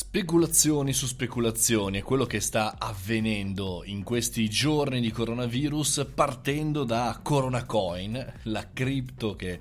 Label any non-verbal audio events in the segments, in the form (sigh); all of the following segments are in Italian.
Speculazioni su speculazioni è quello che sta avvenendo in questi giorni di coronavirus partendo da Corona Coin, la cripto che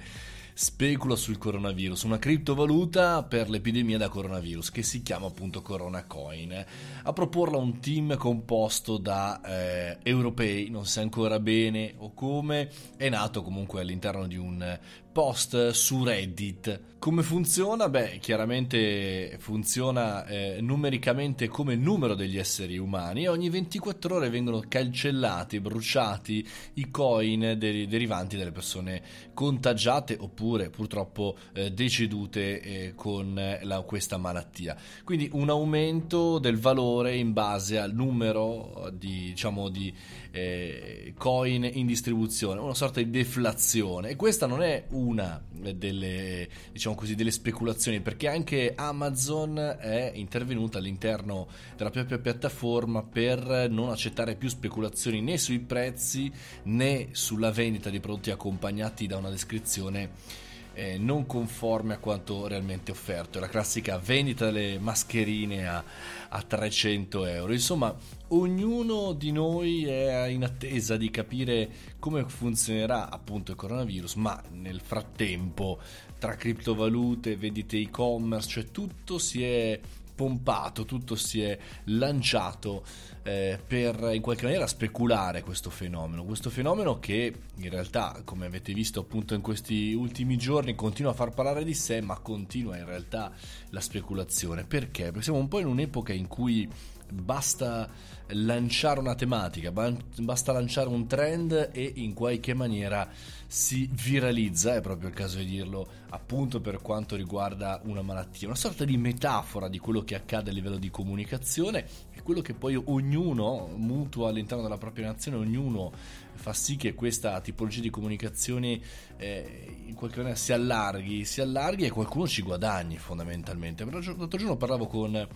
specula sul coronavirus, una criptovaluta per l'epidemia da coronavirus che si chiama appunto Corona Coin. A proporla un team composto da eh, europei, non sa ancora bene o come, è nato comunque all'interno di un post su Reddit. Come funziona? Beh, chiaramente funziona eh, numericamente come numero degli esseri umani e ogni 24 ore vengono cancellati, bruciati i coin de- derivanti dalle persone contagiate oppure purtroppo eh, decedute eh, con la, questa malattia. Quindi un aumento del valore in base al numero di, diciamo, di eh, coin in distribuzione, una sorta di deflazione e questa non è un una delle, diciamo così, delle speculazioni perché anche Amazon è intervenuta all'interno della propria piattaforma per non accettare più speculazioni né sui prezzi né sulla vendita di prodotti accompagnati da una descrizione eh, non conforme a quanto realmente offerto. È la classica vendita delle mascherine a, a 300 euro. Insomma, ognuno di noi è in attesa di capire come funzionerà appunto il coronavirus, ma nel frattempo tra criptovalute, vendite e-commerce, cioè tutto si è pompato, tutto si è lanciato eh, per in qualche maniera speculare questo fenomeno. Questo fenomeno che in realtà, come avete visto appunto in questi ultimi giorni, continua a far parlare di sé, ma continua in realtà la speculazione. Perché? Perché siamo un po' in un'epoca in cui basta lanciare una tematica, basta lanciare un trend e in qualche maniera si viralizza, è proprio il caso di dirlo, appunto per quanto riguarda una malattia, una sorta di metafora di quello che accade a livello di comunicazione e quello che poi ognuno mutua all'interno della propria nazione, ognuno fa sì che questa tipologia di comunicazione eh, in qualche maniera si allarghi, si allarghi e qualcuno ci guadagni fondamentalmente. L'altro giorno parlavo con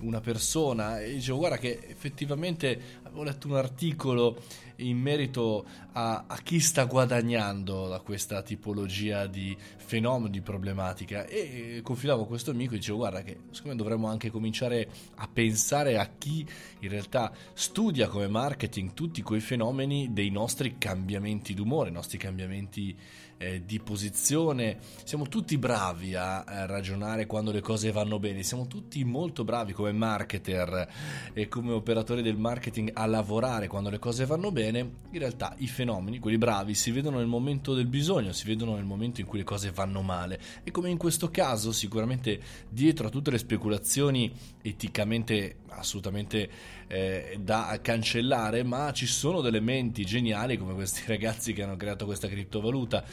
una persona e dicevo guarda che effettivamente avevo letto un articolo in merito a, a, chi sta guadagnando da questa tipologia di fenomeno, di problematica e confidavo con questo amico e dicevo guarda che secondo me dovremmo anche cominciare a pensare a chi in realtà studia come marketing tutti quei fenomeni dei nostri cambiamenti d'umore, i nostri cambiamenti eh, di posizione. Siamo tutti bravi a, a, ragionare quando le cose vanno bene, siamo tutti molto bravi come marketer e come operatori del marketing a lavorare quando le cose vanno bene. In realtà i fenomeni, quelli bravi, si vedono nel momento del bisogno, si vedono nel momento in cui le cose vanno male. E come in questo caso, sicuramente dietro a tutte le speculazioni eticamente assolutamente eh, da cancellare, ma ci sono delle menti geniali come questi (laughs) ragazzi che hanno creato questa criptovaluta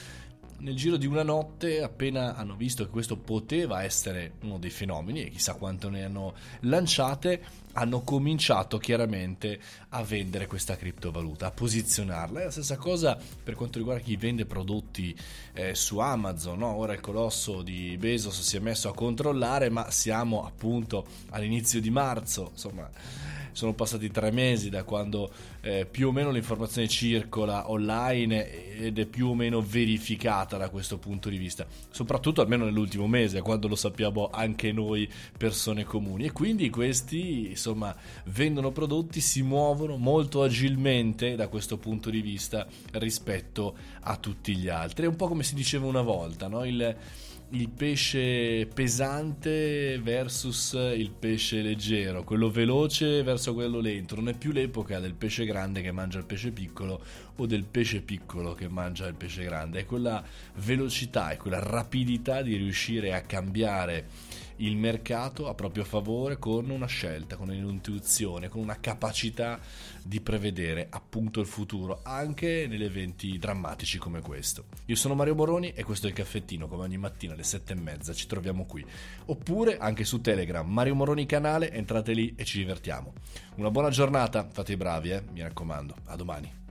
nel giro di una notte, appena hanno visto che questo poteva essere uno dei fenomeni, e chissà quanto ne hanno lanciate, hanno cominciato chiaramente a vendere questa criptovaluta, a posizionarla. È la stessa cosa per quanto riguarda chi vende prodotti eh, su Amazon. No? Ora il colosso di Bezos si è messo a controllare, ma siamo appunto all'inizio di marzo, insomma sono passati tre mesi da quando eh, più o meno l'informazione circola online ed è più o meno verificata da questo punto di vista, soprattutto almeno nell'ultimo mese, quando lo sappiamo anche noi persone comuni. E quindi questi, insomma, vendono prodotti, si muovono molto agilmente da questo punto di vista rispetto a tutti gli altri. È un po' come si diceva una volta, no? Il il pesce pesante versus il pesce leggero, quello veloce verso quello lento. Non è più l'epoca del pesce grande che mangia il pesce piccolo o del pesce piccolo che mangia il pesce grande, è quella velocità, è quella rapidità di riuscire a cambiare il mercato a proprio favore con una scelta, con un'intuizione, con una capacità di prevedere appunto il futuro anche negli eventi drammatici come questo. Io sono Mario Moroni e questo è il caffettino come ogni mattina alle sette e mezza ci troviamo qui. Oppure anche su Telegram, Mario Moroni canale, entrate lì e ci divertiamo. Una buona giornata, fate i bravi, eh? mi raccomando. A domani.